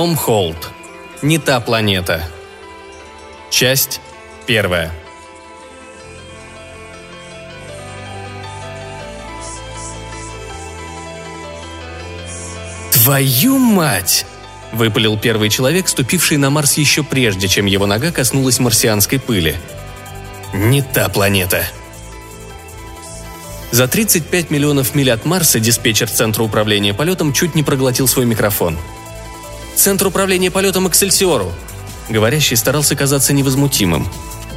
Том Холт. Не та планета. Часть первая. «Твою мать!» – выпалил первый человек, ступивший на Марс еще прежде, чем его нога коснулась марсианской пыли. «Не та планета!» За 35 миллионов миль от Марса диспетчер Центра управления полетом чуть не проглотил свой микрофон. «Центр управления полетом Эксельсиору!» Говорящий старался казаться невозмутимым.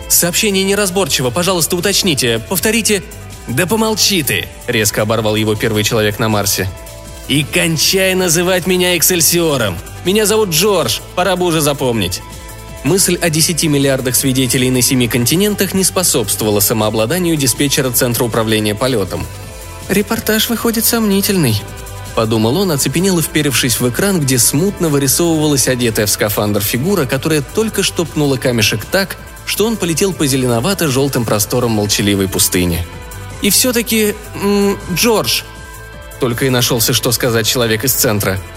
«Сообщение неразборчиво, пожалуйста, уточните, повторите...» «Да помолчи ты!» – резко оборвал его первый человек на Марсе. «И кончай называть меня Эксельсиором! Меня зовут Джордж, пора бы уже запомнить!» Мысль о 10 миллиардах свидетелей на семи континентах не способствовала самообладанию диспетчера Центра управления полетом. «Репортаж выходит сомнительный», – подумал он, оцепенел и вперевшись в экран, где смутно вырисовывалась одетая в скафандр фигура, которая только что пнула камешек так, что он полетел по зеленовато-желтым просторам молчаливой пустыни. «И все-таки... М- Джордж!» Только и нашелся, что сказать человек из центра –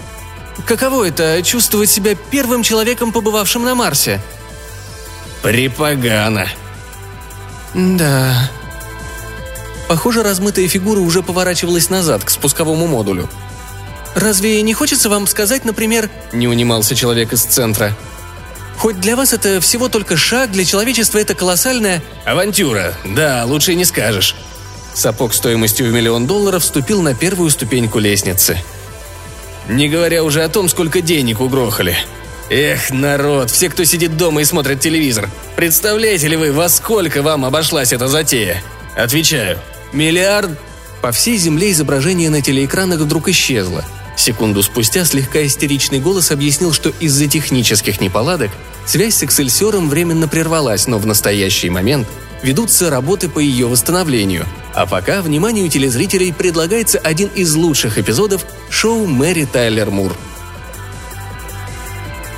Каково это – чувствовать себя первым человеком, побывавшим на Марсе?» «Припогано». «Да». Похоже, размытая фигура уже поворачивалась назад, к спусковому модулю. «Разве не хочется вам сказать, например...» – не унимался человек из центра. «Хоть для вас это всего только шаг, для человечества это колоссальная...» «Авантюра, да, лучше и не скажешь». Сапог стоимостью в миллион долларов вступил на первую ступеньку лестницы – не говоря уже о том, сколько денег угрохали. Эх, народ, все, кто сидит дома и смотрит телевизор, представляете ли вы, во сколько вам обошлась эта затея? Отвечаю, миллиард... По всей земле изображение на телеэкранах вдруг исчезло. Секунду спустя слегка истеричный голос объяснил, что из-за технических неполадок связь с Эксельсером временно прервалась, но в настоящий момент ведутся работы по ее восстановлению. А пока вниманию телезрителей предлагается один из лучших эпизодов шоу Мэри Тайлер Мур.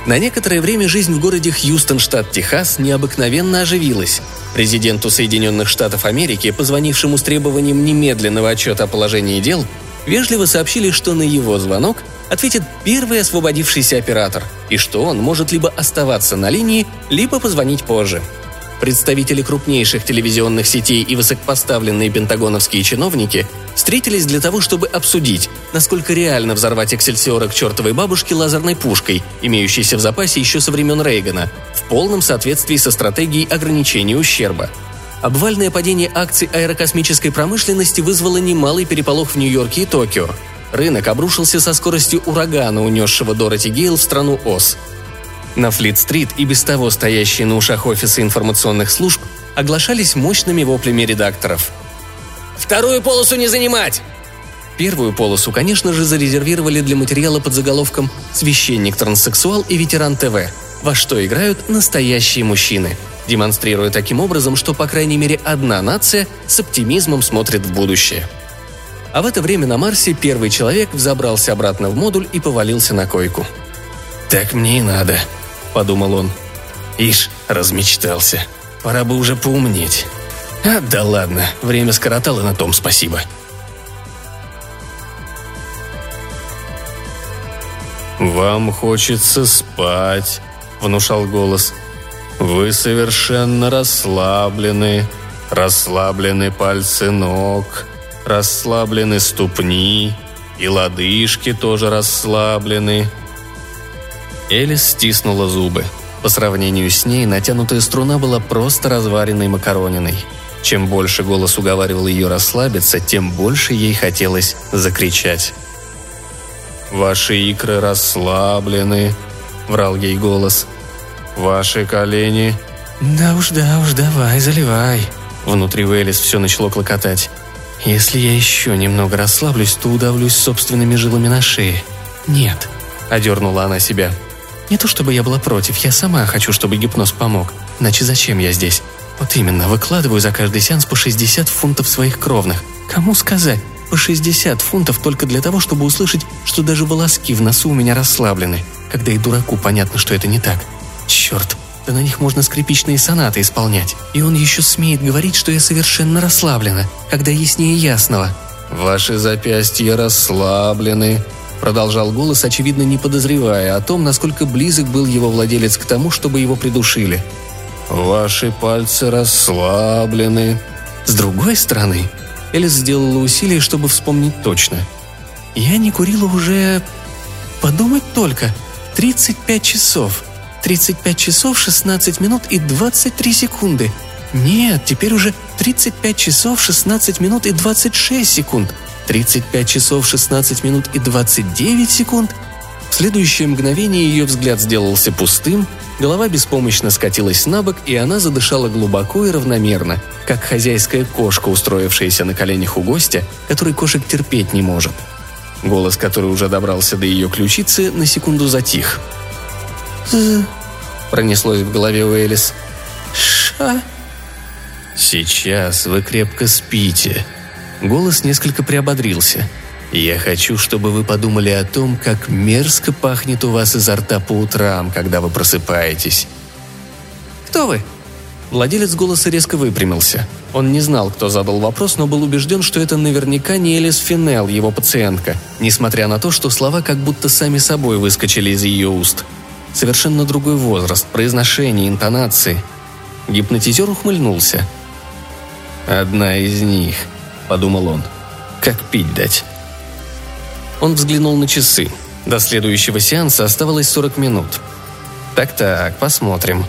На некоторое время жизнь в городе Хьюстон, штат Техас, необыкновенно оживилась. Президенту Соединенных Штатов Америки, позвонившему с требованием немедленного отчета о положении дел, вежливо сообщили, что на его звонок ответит первый освободившийся оператор, и что он может либо оставаться на линии, либо позвонить позже – Представители крупнейших телевизионных сетей и высокопоставленные пентагоновские чиновники встретились для того, чтобы обсудить, насколько реально взорвать Эксельсиора к чертовой бабушке лазерной пушкой, имеющейся в запасе еще со времен Рейгана, в полном соответствии со стратегией ограничения ущерба. Обвальное падение акций аэрокосмической промышленности вызвало немалый переполох в Нью-Йорке и Токио. Рынок обрушился со скоростью урагана, унесшего Дороти Гейл в страну Оз – на Флит-стрит и без того стоящие на ушах офисы информационных служб оглашались мощными воплями редакторов. «Вторую полосу не занимать!» Первую полосу, конечно же, зарезервировали для материала под заголовком «Священник-транссексуал и ветеран ТВ», во что играют настоящие мужчины, демонстрируя таким образом, что, по крайней мере, одна нация с оптимизмом смотрит в будущее. А в это время на Марсе первый человек взобрался обратно в модуль и повалился на койку. «Так мне и надо», – подумал он. «Ишь, размечтался. Пора бы уже поумнеть. А, да ладно, время скоротало на том спасибо». «Вам хочется спать», — внушал голос. «Вы совершенно расслаблены. Расслаблены пальцы ног, расслаблены ступни, и лодыжки тоже расслаблены. Элис стиснула зубы. По сравнению с ней, натянутая струна была просто разваренной макарониной. Чем больше голос уговаривал ее расслабиться, тем больше ей хотелось закричать. «Ваши икры расслаблены», — врал ей голос. «Ваши колени...» «Да уж, да уж, давай, заливай». Внутри у Элис все начало клокотать. «Если я еще немного расслаблюсь, то удавлюсь собственными жилами на шее». «Нет», — одернула она себя. Не то чтобы я была против, я сама хочу, чтобы гипноз помог. Иначе зачем я здесь? Вот именно, выкладываю за каждый сеанс по 60 фунтов своих кровных. Кому сказать? По 60 фунтов только для того, чтобы услышать, что даже волоски в носу у меня расслаблены, когда и дураку понятно, что это не так. Черт, да на них можно скрипичные сонаты исполнять. И он еще смеет говорить, что я совершенно расслаблена, когда яснее ясного. «Ваши запястья расслаблены», продолжал голос, очевидно не подозревая о том, насколько близок был его владелец к тому, чтобы его придушили. «Ваши пальцы расслаблены». С другой стороны, Элис сделала усилие, чтобы вспомнить точно. «Я не курила уже... Подумать только. 35 часов. 35 часов 16 минут и 23 секунды. Нет, теперь уже 35 часов 16 минут и 26 секунд. 35 часов 16 минут и 29 секунд. В следующее мгновение ее взгляд сделался пустым, голова беспомощно скатилась на бок, и она задышала глубоко и равномерно, как хозяйская кошка, устроившаяся на коленях у гостя, который кошек терпеть не может. Голос, который уже добрался до ее ключицы, на секунду затих. пронеслось в голове у Элис. «Ша...» «Сейчас вы крепко спите», Голос несколько приободрился. «Я хочу, чтобы вы подумали о том, как мерзко пахнет у вас изо рта по утрам, когда вы просыпаетесь». «Кто вы?» Владелец голоса резко выпрямился. Он не знал, кто задал вопрос, но был убежден, что это наверняка не Элис Финел, его пациентка, несмотря на то, что слова как будто сами собой выскочили из ее уст. Совершенно другой возраст, произношение, интонации. Гипнотизер ухмыльнулся. «Одна из них», подумал он. Как пить дать? Он взглянул на часы. До следующего сеанса оставалось 40 минут. Так-так, посмотрим.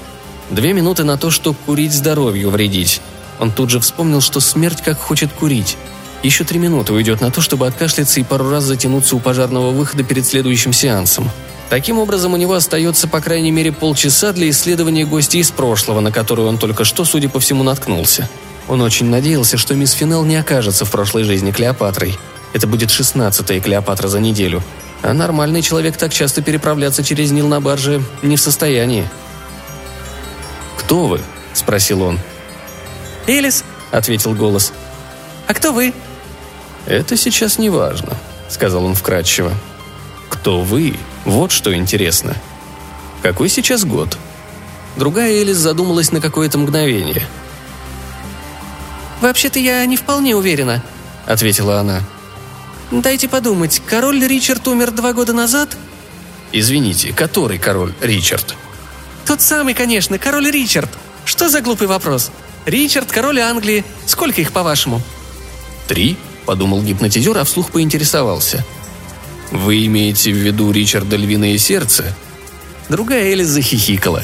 Две минуты на то, чтобы курить здоровью вредить. Он тут же вспомнил, что смерть как хочет курить. Еще три минуты уйдет на то, чтобы откашляться и пару раз затянуться у пожарного выхода перед следующим сеансом. Таким образом, у него остается по крайней мере полчаса для исследования гостей из прошлого, на которую он только что, судя по всему, наткнулся. Он очень надеялся, что мисс Финел не окажется в прошлой жизни Клеопатрой. Это будет шестнадцатая Клеопатра за неделю. А нормальный человек так часто переправляться через Нил на барже не в состоянии. «Кто вы?» – спросил он. «Элис», – ответил голос. «А кто вы?» «Это сейчас не важно», – сказал он вкратчиво. «Кто вы? Вот что интересно. Какой сейчас год?» Другая Элис задумалась на какое-то мгновение – «Вообще-то я не вполне уверена», — ответила она. «Дайте подумать, король Ричард умер два года назад?» «Извините, который король Ричард?» «Тот самый, конечно, король Ричард. Что за глупый вопрос? Ричард, король Англии. Сколько их, по-вашему?» «Три», — подумал гипнотизер, а вслух поинтересовался. «Вы имеете в виду Ричарда Львиное Сердце?» Другая Элис захихикала.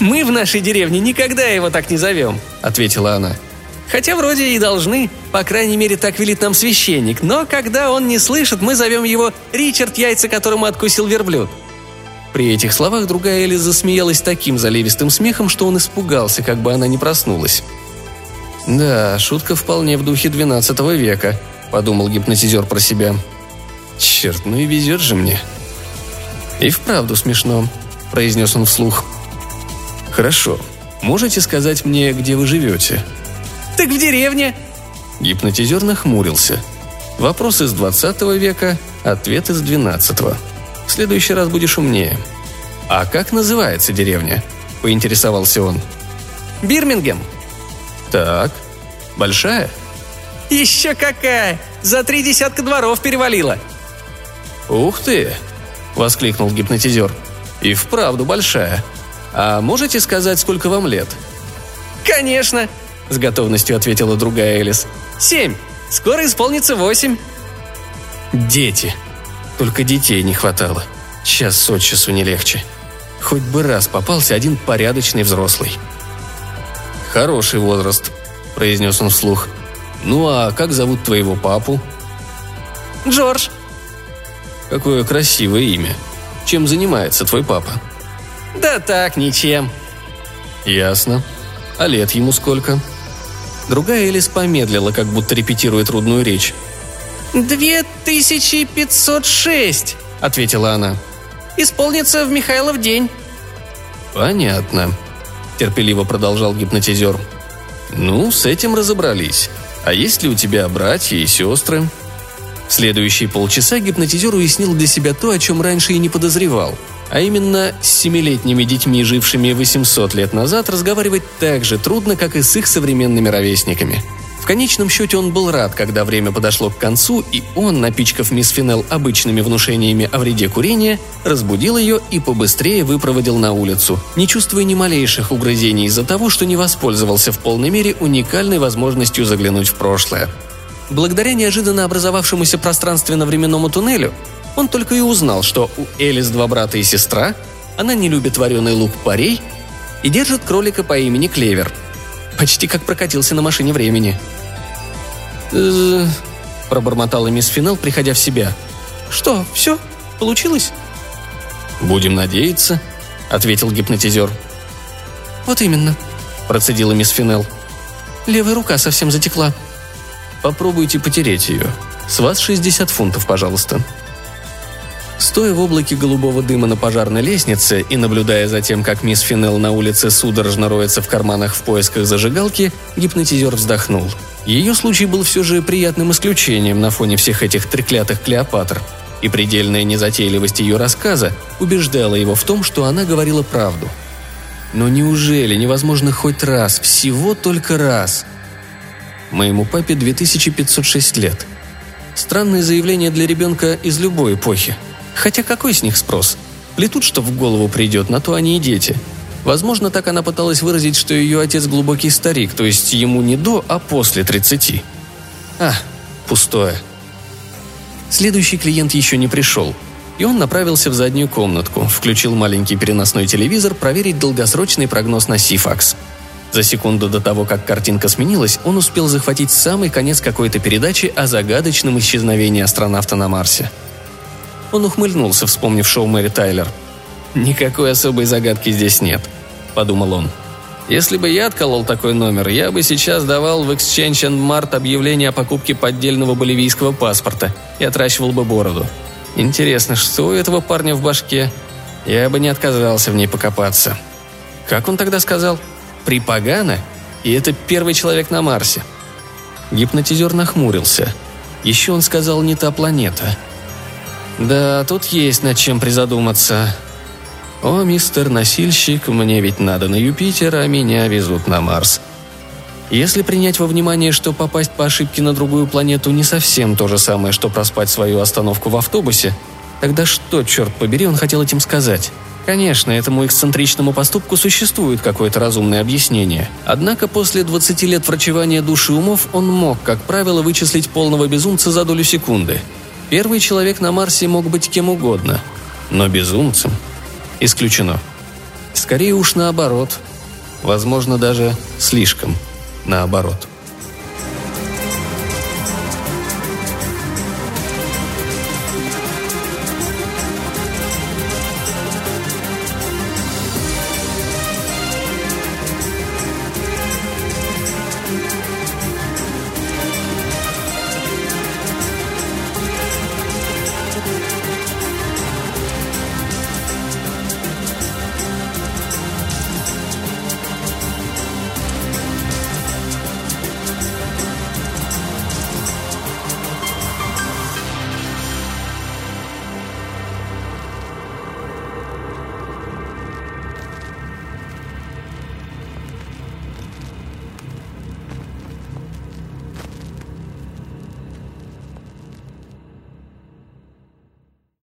«Мы в нашей деревне никогда его так не зовем», — ответила она. Хотя вроде и должны, по крайней мере, так велит нам священник, но когда он не слышит, мы зовем его Ричард, яйца которому откусил верблюд. При этих словах другая Элис засмеялась таким заливистым смехом, что он испугался, как бы она не проснулась. «Да, шутка вполне в духе XII века», — подумал гипнотизер про себя. «Черт, ну и везет же мне». «И вправду смешно», — произнес он вслух. «Хорошо. Можете сказать мне, где вы живете?» «Так в деревне!» Гипнотизер нахмурился. Вопрос из 20 века, ответ из 12 -го. В следующий раз будешь умнее. «А как называется деревня?» – поинтересовался он. «Бирмингем». «Так. Большая?» «Еще какая! За три десятка дворов перевалила!» «Ух ты!» – воскликнул гипнотизер. «И вправду большая. А можете сказать, сколько вам лет?» «Конечно!» С готовностью ответила другая Элис. «Семь! Скоро исполнится восемь!» «Дети! Только детей не хватало. Час от часу не легче. Хоть бы раз попался один порядочный взрослый». «Хороший возраст», — произнес он вслух. «Ну а как зовут твоего папу?» «Джордж». «Какое красивое имя. Чем занимается твой папа?» «Да так, ничем». «Ясно. А лет ему сколько?» Другая Элис помедлила, как будто репетирует трудную речь. «Две тысячи пятьсот шесть», — ответила она. «Исполнится в Михайлов день». «Понятно», — терпеливо продолжал гипнотизер. «Ну, с этим разобрались. А есть ли у тебя братья и сестры?» В следующие полчаса гипнотизер уяснил для себя то, о чем раньше и не подозревал — а именно, с семилетними детьми, жившими 800 лет назад, разговаривать так же трудно, как и с их современными ровесниками. В конечном счете он был рад, когда время подошло к концу, и он, напичкав мисс Финел обычными внушениями о вреде курения, разбудил ее и побыстрее выпроводил на улицу, не чувствуя ни малейших угрызений из-за того, что не воспользовался в полной мере уникальной возможностью заглянуть в прошлое. Благодаря неожиданно образовавшемуся пространственно-временному туннелю, он только и узнал, что у Элис два брата и сестра, она не любит вареный лук парей и держит кролика по имени Клевер. Почти как прокатился на машине времени – «Э, пробормотала мисс Финел, приходя в себя. «Что, все? Получилось?» «Будем надеяться», — ответил гипнотизер. «Вот именно», — процедила мисс Финел. «Левая рука совсем затекла». «Попробуйте потереть ее. С вас 60 фунтов, пожалуйста». Стоя в облаке голубого дыма на пожарной лестнице и наблюдая за тем, как мисс Финел на улице судорожно роется в карманах в поисках зажигалки, гипнотизер вздохнул — ее случай был все же приятным исключением на фоне всех этих треклятых Клеопатр, и предельная незатейливость ее рассказа убеждала его в том, что она говорила правду. Но неужели невозможно хоть раз, всего только раз? Моему папе 2506 лет. Странное заявление для ребенка из любой эпохи. Хотя какой с них спрос? Плетут, что в голову придет, на то они и дети – Возможно, так она пыталась выразить, что ее отец глубокий старик, то есть ему не до, а после 30. А, пустое. Следующий клиент еще не пришел, и он направился в заднюю комнатку, включил маленький переносной телевизор проверить долгосрочный прогноз на Сифакс. За секунду до того, как картинка сменилась, он успел захватить самый конец какой-то передачи о загадочном исчезновении астронавта на Марсе. Он ухмыльнулся, вспомнив шоу Мэри Тайлер – «Никакой особой загадки здесь нет», — подумал он. «Если бы я отколол такой номер, я бы сейчас давал в Exchange and Mart объявление о покупке поддельного боливийского паспорта и отращивал бы бороду. Интересно, что у этого парня в башке? Я бы не отказался в ней покопаться». Как он тогда сказал? «Припогано? И это первый человек на Марсе». Гипнотизер нахмурился. Еще он сказал «не та планета». «Да, тут есть над чем призадуматься. «О, мистер носильщик, мне ведь надо на Юпитер, а меня везут на Марс». Если принять во внимание, что попасть по ошибке на другую планету не совсем то же самое, что проспать свою остановку в автобусе, тогда что, черт побери, он хотел этим сказать? Конечно, этому эксцентричному поступку существует какое-то разумное объяснение. Однако после 20 лет врачевания души умов он мог, как правило, вычислить полного безумца за долю секунды. Первый человек на Марсе мог быть кем угодно, но безумцем – Исключено. Скорее уж наоборот. Возможно, даже слишком наоборот.